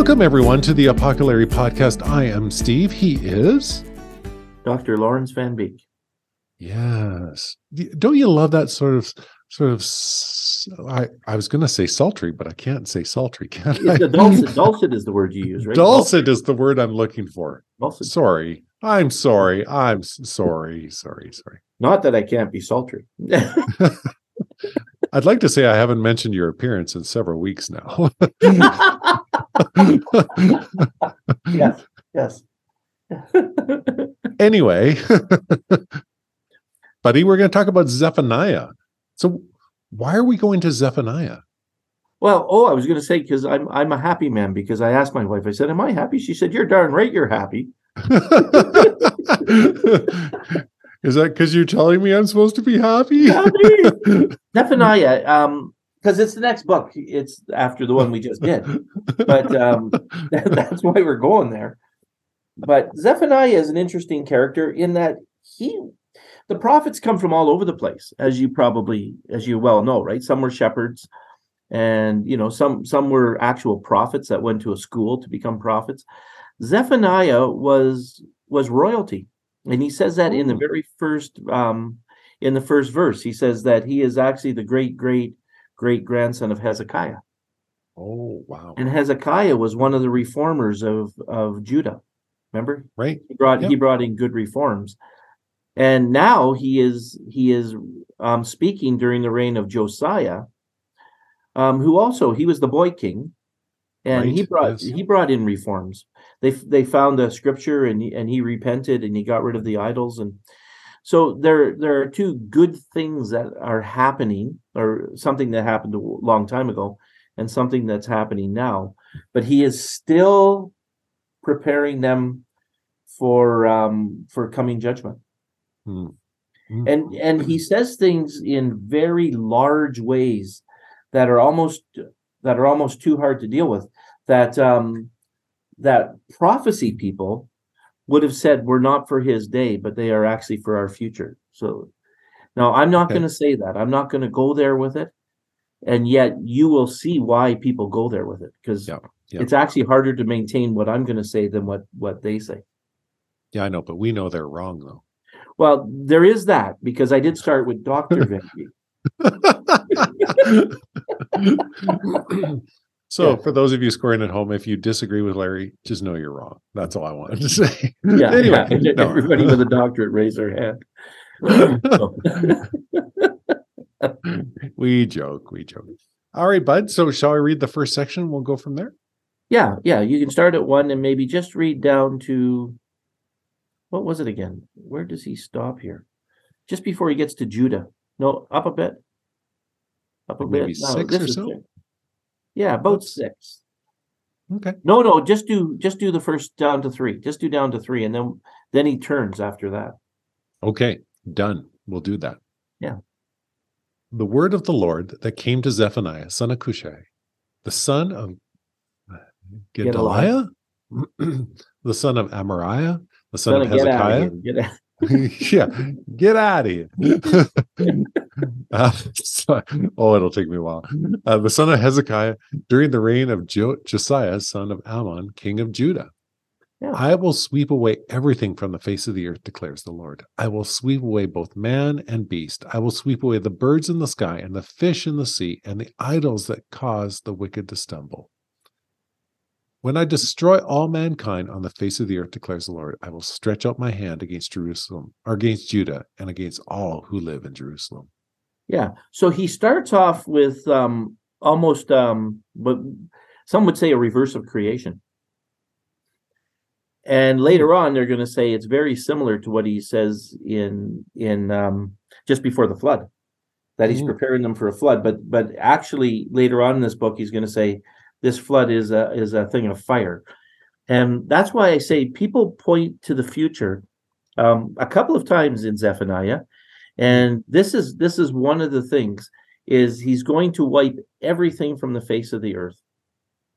Welcome, everyone, to the Apocalypse Podcast. I am Steve. He is. Dr. Lawrence Van Beek. Yes. Don't you love that sort of, sort of, I, I was going to say sultry, but I can't say sultry, can I? Dulcet, dulcet is the word you use, right? Dulcet is the word I'm looking for. Dulcet. Sorry. I'm sorry. I'm sorry. Sorry. Sorry. Not that I can't be sultry. I'd like to say I haven't mentioned your appearance in several weeks now. yes, yes. anyway, buddy, we're going to talk about Zephaniah. So, why are we going to Zephaniah? Well, oh, I was going to say because I'm I'm a happy man because I asked my wife. I said, "Am I happy?" She said, "You're darn right, you're happy." Is that because you're telling me I'm supposed to be happy? happy. Zephaniah, um, because it's the next book. It's after the one we just did, but um, that's why we're going there. But Zephaniah is an interesting character in that he, the prophets come from all over the place, as you probably, as you well know, right? Some were shepherds, and you know, some some were actual prophets that went to a school to become prophets. Zephaniah was was royalty and he says that in the very first um in the first verse he says that he is actually the great great great grandson of hezekiah. Oh wow. And hezekiah was one of the reformers of of judah. Remember? Right. He brought yep. he brought in good reforms. And now he is he is um speaking during the reign of josiah um who also he was the boy king. And right. he brought yes. he brought in reforms they they found the scripture and he, and he repented and he got rid of the idols and so there there are two good things that are happening or something that happened a long time ago and something that's happening now but he is still preparing them for um for coming judgment hmm. Hmm. and and he says things in very large ways that are almost that are almost too hard to deal with that um that prophecy people would have said we're not for his day, but they are actually for our future. So now I'm not okay. going to say that. I'm not going to go there with it. And yet you will see why people go there with it because yeah, yeah. it's actually harder to maintain what I'm going to say than what what they say. Yeah, I know, but we know they're wrong though. Well, there is that because I did start with Dr. Vinci. So, yeah. for those of you scoring at home, if you disagree with Larry, just know you're wrong. That's all I wanted to say. Yeah. anyway, yeah. No. everybody with a doctorate raise their hand. we joke. We joke. All right, bud. So, shall I read the first section? We'll go from there. Yeah, yeah. You can start at one and maybe just read down to what was it again? Where does he stop here? Just before he gets to Judah. No, up a bit. Up a maybe bit. No, six or so. Yeah, about six. Okay. No, no, just do just do the first down to three. Just do down to three, and then then he turns after that. Okay, done. We'll do that. Yeah. The word of the Lord that came to Zephaniah, son of Cushai, the son of uh, Gedaliah, the son of Amariah, the son, son of Hezekiah. Get yeah, get out of here. uh, so, oh, it'll take me a while. Uh, the son of Hezekiah during the reign of jo- Josiah, son of Amon, king of Judah. Yeah. I will sweep away everything from the face of the earth, declares the Lord. I will sweep away both man and beast. I will sweep away the birds in the sky and the fish in the sea and the idols that cause the wicked to stumble. When I destroy all mankind on the face of the earth, declares the Lord, I will stretch out my hand against Jerusalem, or against Judah, and against all who live in Jerusalem. Yeah. So he starts off with um, almost, um, but some would say a reverse of creation. And later on, they're going to say it's very similar to what he says in in um, just before the flood, that he's mm. preparing them for a flood. But but actually, later on in this book, he's going to say this flood is a is a thing of fire and that's why i say people point to the future um, a couple of times in zephaniah and this is this is one of the things is he's going to wipe everything from the face of the earth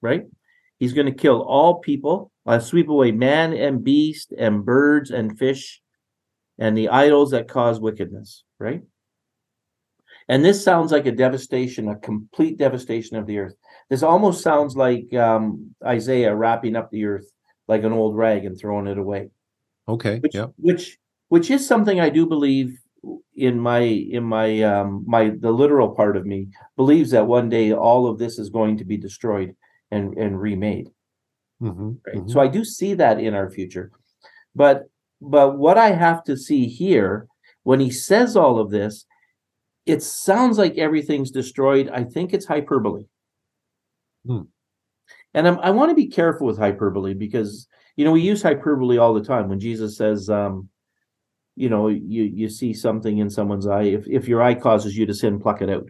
right he's going to kill all people uh, sweep away man and beast and birds and fish and the idols that cause wickedness right And this sounds like a devastation, a complete devastation of the earth. This almost sounds like um, Isaiah wrapping up the earth like an old rag and throwing it away. Okay. Which, yeah. Which which is something I do believe in my in my um my the literal part of me believes that one day all of this is going to be destroyed and and remade. Mm-hmm, right? mm-hmm. So I do see that in our future. But but what I have to see here when he says all of this, it sounds like everything's destroyed. I think it's hyperbole. Hmm. And I'm, i want to be careful with hyperbole because you know we use hyperbole all the time when Jesus says, um, you know, you you see something in someone's eye. If if your eye causes you to sin, pluck it out.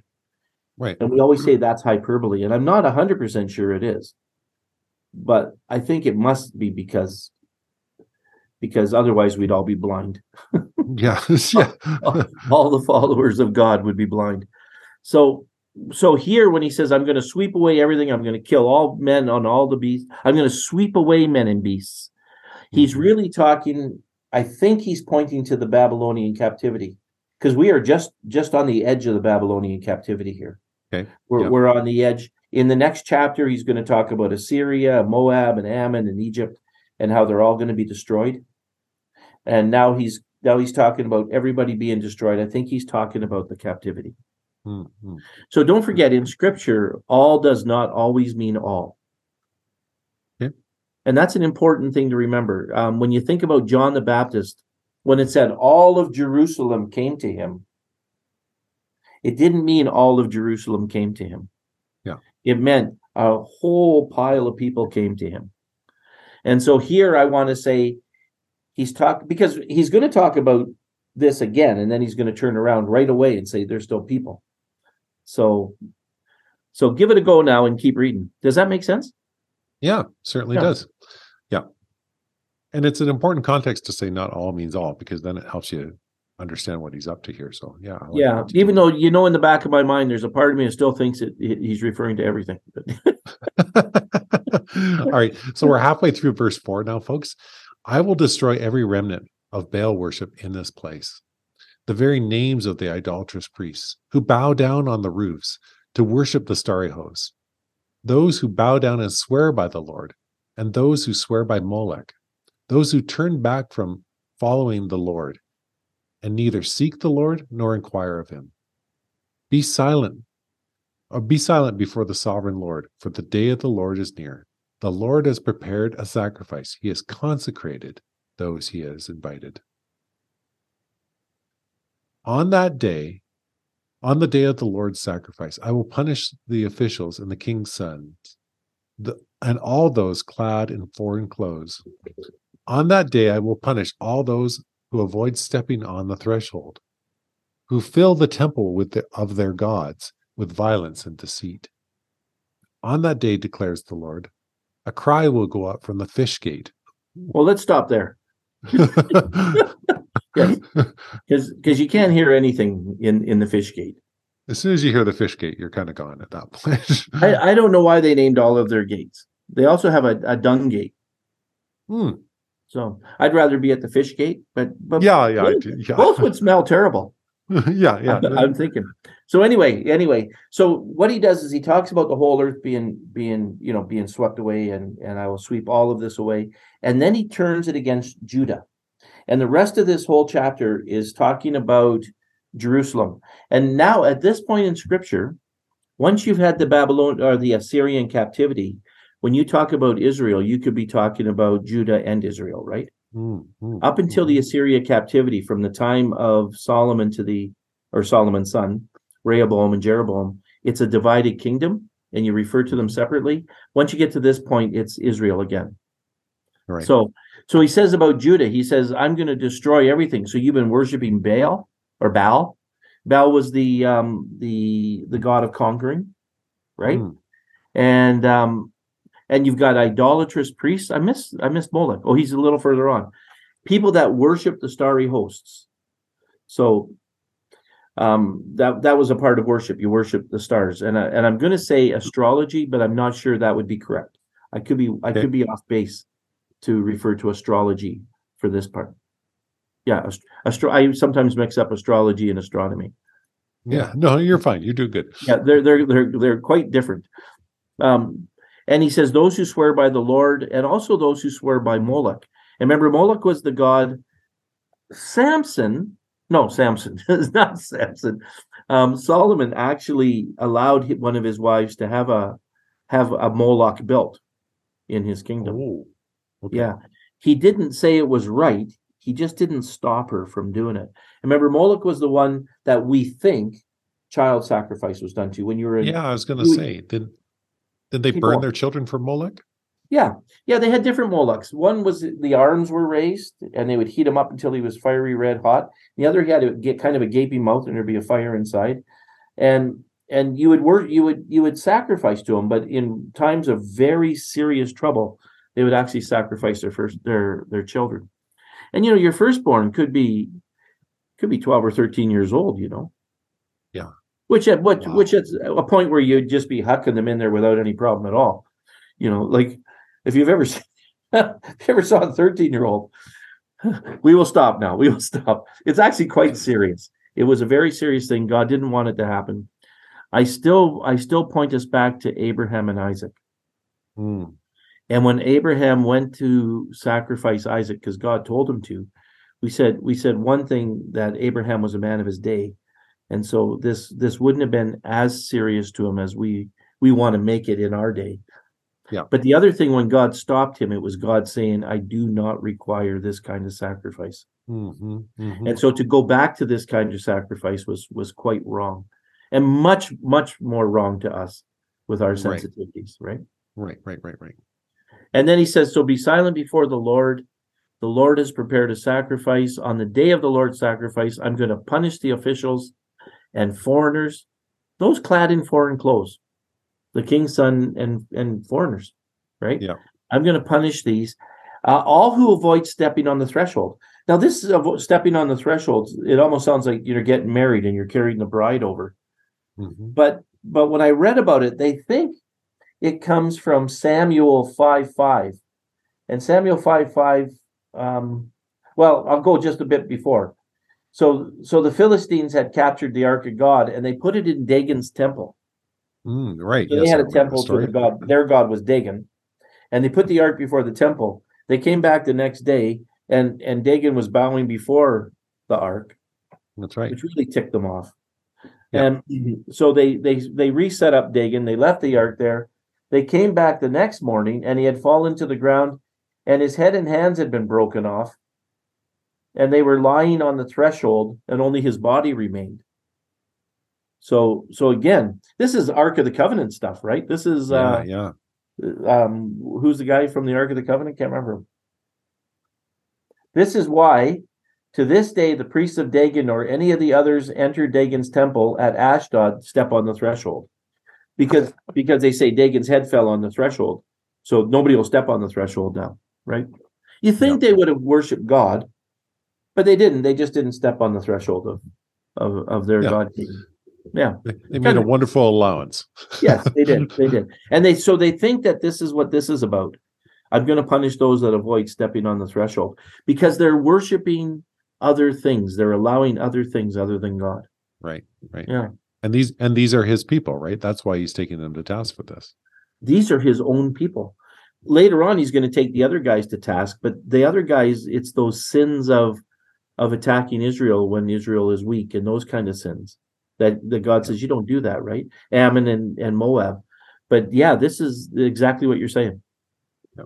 Right. And we always say that's hyperbole, and I'm not hundred percent sure it is, but I think it must be because because otherwise we'd all be blind. yeah, yeah. all, all the followers of God would be blind. So so here when he says i'm going to sweep away everything i'm going to kill all men on all the beasts i'm going to sweep away men and beasts he's mm-hmm. really talking i think he's pointing to the babylonian captivity because we are just just on the edge of the babylonian captivity here okay we're, yep. we're on the edge in the next chapter he's going to talk about assyria moab and ammon and egypt and how they're all going to be destroyed and now he's now he's talking about everybody being destroyed i think he's talking about the captivity Mm-hmm. So don't forget, in scripture, all does not always mean all. And that's an important thing to remember. Um, when you think about John the Baptist, when it said all of Jerusalem came to him, it didn't mean all of Jerusalem came to him. Yeah. It meant a whole pile of people came to him. And so here I want to say he's talking because he's going to talk about this again, and then he's going to turn around right away and say there's still people. So, so give it a go now and keep reading. Does that make sense? Yeah, certainly yeah. does. Yeah. And it's an important context to say not all means all because then it helps you understand what he's up to here. So yeah, like yeah. Even though you know in the back of my mind, there's a part of me that still thinks that he's referring to everything. All right, so we're halfway through verse four now, folks. I will destroy every remnant of Baal worship in this place the very names of the idolatrous priests who bow down on the roofs to worship the starry host, those who bow down and swear by the Lord, and those who swear by Molech, those who turn back from following the Lord, and neither seek the Lord nor inquire of him. Be silent, or be silent before the sovereign Lord, for the day of the Lord is near. The Lord has prepared a sacrifice, he has consecrated those he has invited. On that day, on the day of the Lord's sacrifice, I will punish the officials and the king's sons, the, and all those clad in foreign clothes. On that day, I will punish all those who avoid stepping on the threshold, who fill the temple with the, of their gods with violence and deceit. On that day, declares the Lord, a cry will go up from the fish gate. Well, let's stop there. yes, because because you can't hear anything in in the fish gate. As soon as you hear the fish gate, you're kind of gone at that point. I, I don't know why they named all of their gates. They also have a, a dung gate. Hmm. So I'd rather be at the fish gate, but but yeah, yeah, both, yeah. both would smell terrible. yeah, yeah. I'm, I'm, thinking. So anyway, anyway, so what he does is he talks about the whole earth being being you know being swept away, and and I will sweep all of this away, and then he turns it against Judah. And the rest of this whole chapter is talking about Jerusalem. And now, at this point in scripture, once you've had the Babylon or the Assyrian captivity, when you talk about Israel, you could be talking about Judah and Israel, right? Mm-hmm. Up until the Assyria captivity, from the time of Solomon to the, or Solomon's son, Rehoboam and Jeroboam, it's a divided kingdom and you refer to them separately. Once you get to this point, it's Israel again. Right. So so he says about Judah, he says, I'm going to destroy everything. So you've been worshiping Baal or Baal. Baal was the um the the god of conquering, right? Mm. And um and you've got idolatrous priests. I miss I missed Moloch. Oh, he's a little further on. People that worship the starry hosts. So um that that was a part of worship. You worship the stars. And I, and I'm going to say astrology, but I'm not sure that would be correct. I could be I could be off base to refer to astrology for this part. Yeah, astro- I sometimes mix up astrology and astronomy. Yeah, no, you're fine. You do good. Yeah, they're they're they're they're quite different. Um, and he says those who swear by the Lord, and also those who swear by Moloch. And remember, Moloch was the god. Samson, no, Samson is not Samson. Um, Solomon actually allowed one of his wives to have a have a Moloch built in his kingdom. Oh, okay. Yeah, he didn't say it was right. He just didn't stop her from doing it. Remember, Moloch was the one that we think child sacrifice was done to when you were in. Yeah, I was going to say, did did they burn their children for Moloch? Yeah, yeah, they had different Molochs. One was the arms were raised, and they would heat him up until he was fiery red hot. The other he had to get kind of a gaping mouth, and there'd be a fire inside. And and you would work, you would you would sacrifice to him, but in times of very serious trouble, they would actually sacrifice their first their their children. And you know, your firstborn could be could be 12 or 13 years old, you know. Yeah. Which at what wow. which at a point where you'd just be hucking them in there without any problem at all. You know, like if you've ever seen, if you ever saw a 13 year old, we will stop now. We will stop. It's actually quite serious. It was a very serious thing. God didn't want it to happen. I still I still point us back to Abraham and Isaac. Mm. And when Abraham went to sacrifice Isaac because God told him to, we said we said one thing that Abraham was a man of his day. And so this this wouldn't have been as serious to him as we we want to make it in our day. Yeah. But the other thing when God stopped him, it was God saying, I do not require this kind of sacrifice. Mm-hmm, mm-hmm. And so to go back to this kind of sacrifice was was quite wrong. And much, much more wrong to us with our sensitivities, right? Right, right, right, right. And then he says, So be silent before the Lord. The Lord has prepared a sacrifice. On the day of the Lord's sacrifice, I'm going to punish the officials and foreigners, those clad in foreign clothes, the king's son and, and foreigners, right? Yeah. I'm going to punish these. Uh, all who avoid stepping on the threshold. Now, this is stepping on the threshold. It almost sounds like you're getting married and you're carrying the bride over. Mm-hmm. But but when I read about it, they think it comes from Samuel 5 5. And Samuel 5 5, um, well, I'll go just a bit before. So, so the Philistines had captured the Ark of God and they put it in Dagon's temple. Mm, right. So yes, they had a temple to the god. Their god was Dagon, and they put the ark before the temple. They came back the next day, and and Dagon was bowing before the ark. That's right. Which really ticked them off. Yeah. And so they they they reset up Dagon. They left the ark there, they came back the next morning and he had fallen to the ground and his head and hands had been broken off. And they were lying on the threshold and only his body remained. So so again, this is Ark of the Covenant stuff, right? This is uh yeah. Um who's the guy from the Ark of the Covenant? Can't remember. This is why to this day the priests of Dagon or any of the others enter Dagon's temple at Ashdod step on the threshold because because they say Dagon's head fell on the threshold, so nobody will step on the threshold now, right? You think they would have worshipped God, but they didn't. They just didn't step on the threshold of of, of their yeah. God. Yeah, they, they made a wonderful allowance. yes, they did. They did, and they so they think that this is what this is about. I'm going to punish those that avoid stepping on the threshold because they're worshiping other things. They're allowing other things other than God. Right. Right. Yeah and these and these are his people right? That's why he's taking them to task for this. These are his own people. Later on he's going to take the other guys to task but the other guys it's those sins of of attacking israel when israel is weak and those kind of sins that that god says you don't do that right? Ammon and, and moab. But yeah this is exactly what you're saying. Yep.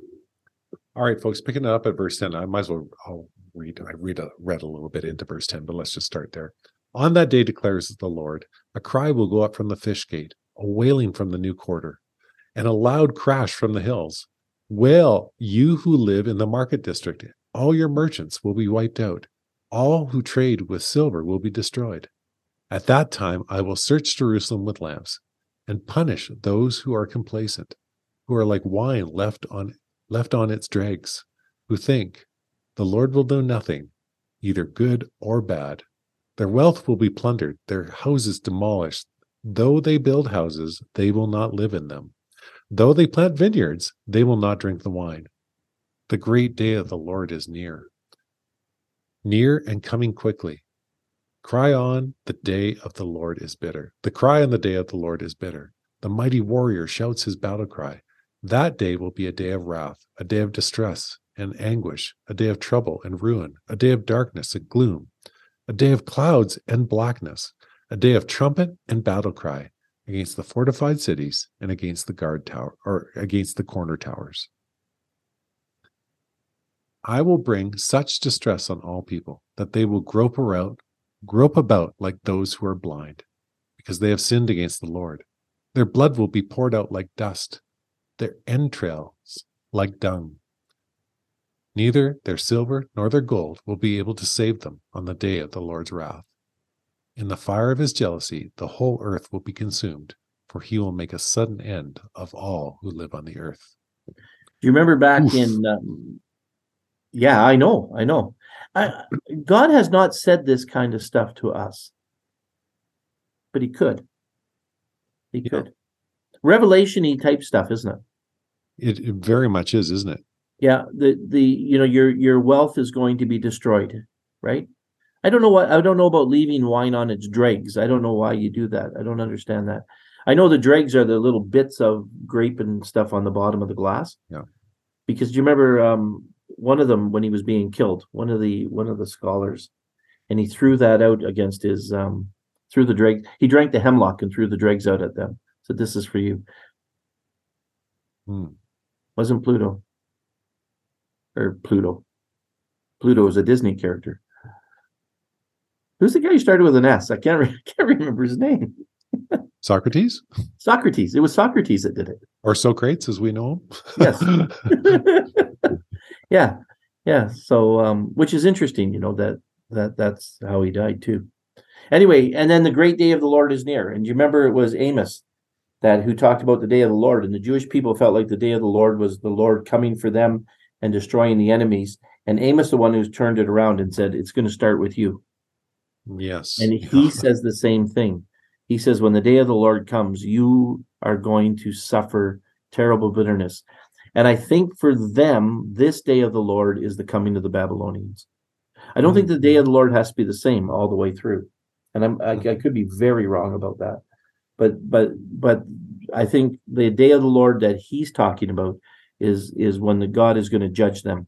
all right folks picking it up at verse 10 i might as well I'll read i read a, read a little bit into verse 10 but let's just start there on that day declares the Lord, a cry will go up from the fish gate, a wailing from the new quarter, and a loud crash from the hills. Wail, you who live in the market district, all your merchants will be wiped out. All who trade with silver will be destroyed. At that time, I will search Jerusalem with lamps and punish those who are complacent, who are like wine left on left on its dregs, who think the Lord will do nothing, either good or bad. Their wealth will be plundered, their houses demolished. Though they build houses, they will not live in them. Though they plant vineyards, they will not drink the wine. The great day of the Lord is near, near and coming quickly. Cry on, the day of the Lord is bitter. The cry on the day of the Lord is bitter. The mighty warrior shouts his battle cry. That day will be a day of wrath, a day of distress and anguish, a day of trouble and ruin, a day of darkness and gloom, a day of clouds and blackness, a day of trumpet and battle cry against the fortified cities and against the guard tower or against the corner towers. I will bring such distress on all people that they will grope around grope about like those who are blind, because they have sinned against the Lord. Their blood will be poured out like dust, their entrails like dung. Neither their silver nor their gold will be able to save them on the day of the Lord's wrath. In the fire of his jealousy, the whole earth will be consumed, for he will make a sudden end of all who live on the earth. Do you remember back Oof. in? Um, yeah, I know, I know. I, God has not said this kind of stuff to us, but He could. He yeah. could. Revelation-y type stuff, isn't it? it? It very much is, isn't it? Yeah. The the you know your your wealth is going to be destroyed, right? I don't know what I don't know about leaving wine on its dregs. I don't know why you do that. I don't understand that. I know the dregs are the little bits of grape and stuff on the bottom of the glass. Yeah. Because do you remember um, one of them when he was being killed, one of the one of the scholars, and he threw that out against his um threw the dregs He drank the hemlock and threw the dregs out at them. Said, "This is for you." Hmm. Wasn't Pluto or Pluto? Pluto is a Disney character. Who's the guy who started with an S? I can't re- can't remember his name. Socrates. Socrates. It was Socrates that did it. Or Socrates, as we know him. yes. yeah yeah so um which is interesting you know that that that's how he died too anyway and then the great day of the lord is near and you remember it was amos that who talked about the day of the lord and the jewish people felt like the day of the lord was the lord coming for them and destroying the enemies and amos the one who's turned it around and said it's going to start with you yes and he says the same thing he says when the day of the lord comes you are going to suffer terrible bitterness and I think for them, this day of the Lord is the coming of the Babylonians. I don't mm-hmm. think the day of the Lord has to be the same all the way through. And I'm, I, I could be very wrong about that. But but but I think the day of the Lord that he's talking about is is when the God is going to judge them.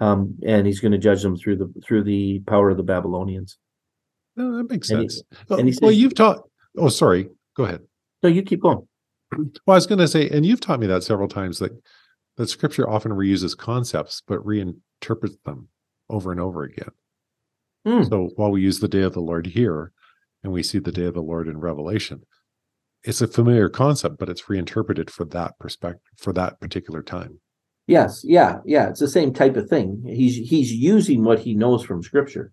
Um, and he's going to judge them through the through the power of the Babylonians. No, that makes sense. And he, and he says, well, you've taught. Oh, sorry. Go ahead. No, you keep going. Well, I was going to say, and you've taught me that several times that that Scripture often reuses concepts but reinterprets them over and over again. Mm. So while we use the day of the Lord here, and we see the day of the Lord in Revelation, it's a familiar concept, but it's reinterpreted for that perspective for that particular time. Yes, yeah, yeah. It's the same type of thing. He's he's using what he knows from Scripture.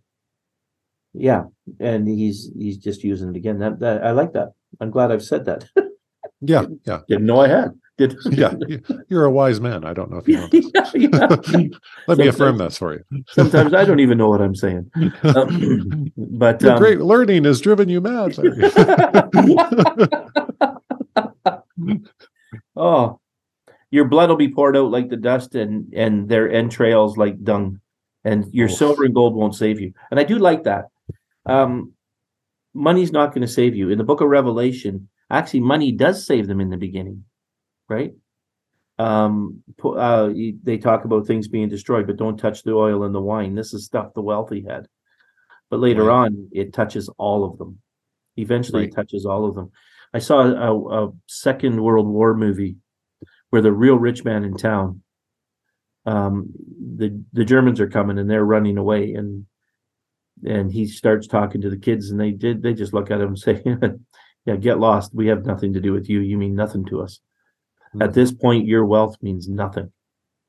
Yeah, and he's he's just using it again. That that I like that. I'm glad I've said that. Yeah, yeah. Didn't know I had. Did yeah, you're a wise man. I don't know if you know this. yeah, yeah. Let me affirm that for you. sometimes I don't even know what I'm saying. Um, but um, great learning has driven you mad. oh, your blood will be poured out like the dust, and and their entrails like dung, and your oh. silver and gold won't save you. And I do like that. Um, money's not going to save you. In the Book of Revelation, Actually, money does save them in the beginning, right? Um, uh, they talk about things being destroyed, but don't touch the oil and the wine. This is stuff the wealthy had. But later right. on, it touches all of them. Eventually, right. it touches all of them. I saw a, a, Second World War movie where the real rich man in town, um, the the Germans are coming and they're running away, and and he starts talking to the kids, and they did they just look at him and say, yeah, get lost. We have nothing to do with you. You mean nothing to us. Mm-hmm. At this point, your wealth means nothing.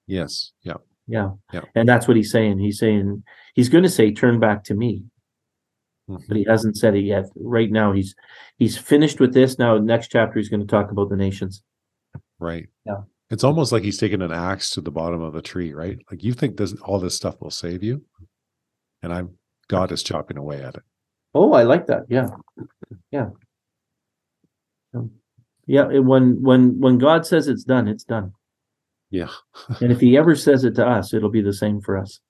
Yes. Yeah. Yeah. Yeah. And that's what he's saying. He's saying he's going to say, "Turn back to me," mm-hmm. but he hasn't said it yet. Right now, he's he's finished with this. Now, next chapter, he's going to talk about the nations. Right. Yeah. It's almost like he's taking an axe to the bottom of the tree, right? Like you think this all this stuff will save you, and I'm God is chopping away at it. Oh, I like that. Yeah. Yeah. Yeah, when when when God says it's done, it's done. Yeah. and if he ever says it to us, it'll be the same for us.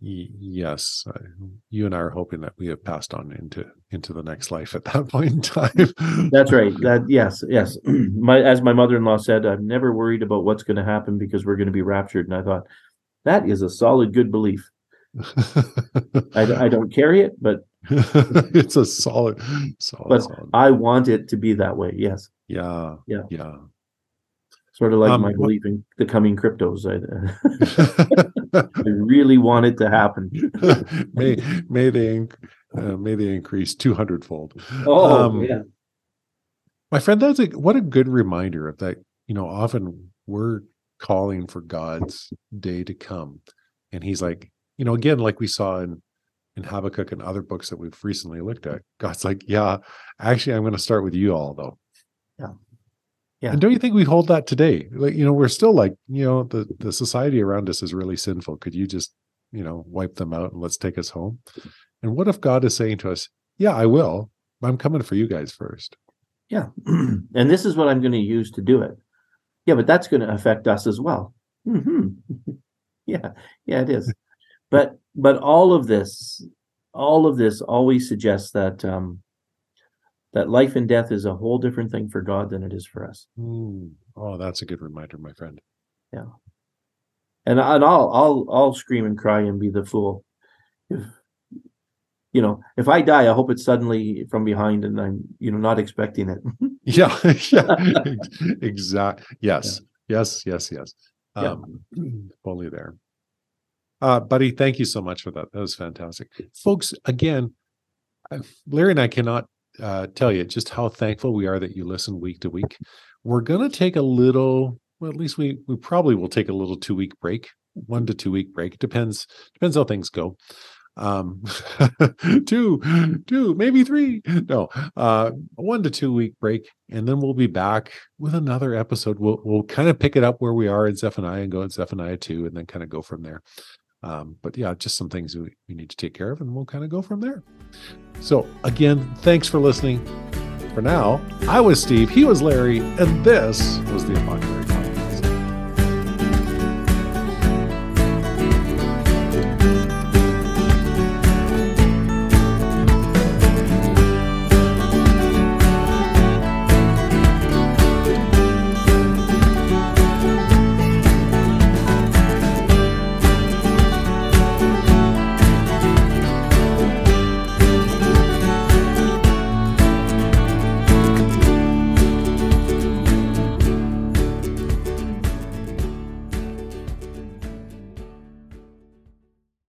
yes you and i are hoping that we have passed on into into the next life at that point in time that's right that yes yes my as my mother-in-law said i'm never worried about what's going to happen because we're going to be raptured and i thought that is a solid good belief I, I don't carry it but it's a solid solid but solid. i want it to be that way yes yeah yeah yeah sort of like um, my belief in the coming cryptos. I, I really want it to happen. may may they uh, may they increase two hundred fold. Oh um, yeah, my friend. That's a what a good reminder of that. You know, often we're calling for God's day to come, and He's like, you know, again, like we saw in in Habakkuk and other books that we've recently looked at. God's like, yeah, actually, I'm going to start with you all though. Yeah yeah. And don't you think we hold that today? Like, you know, we're still like, you know, the the society around us is really sinful. Could you just, you know, wipe them out and let's take us home? And what if God is saying to us, Yeah, I will. I'm coming for you guys first. Yeah. and this is what I'm going to use to do it. Yeah, but that's going to affect us as well. Mm-hmm. yeah, yeah, it is. but but all of this, all of this always suggests that um that life and death is a whole different thing for God than it is for us. Mm. Oh, that's a good reminder, my friend. Yeah. And and I'll I'll I'll scream and cry and be the fool. If you know, if I die, I hope it's suddenly from behind and I'm, you know, not expecting it. yeah, yeah. exactly. Yes. Yeah. Yes, yes, yes. Um yeah. fully there. Uh, buddy, thank you so much for that. That was fantastic. Folks, again, Larry and I cannot uh, tell you just how thankful we are that you listen week to week. We're going to take a little, well, at least we we probably will take a little two week break, one to two week break. Depends depends how things go. Um, two, two, maybe three. No, uh, one to two week break, and then we'll be back with another episode. We'll we'll kind of pick it up where we are in Zephaniah and go in Zephaniah two, and then kind of go from there. Um, but yeah, just some things we, we need to take care of, and we'll kind of go from there. So, again, thanks for listening. For now, I was Steve, he was Larry, and this was the Apocalypse.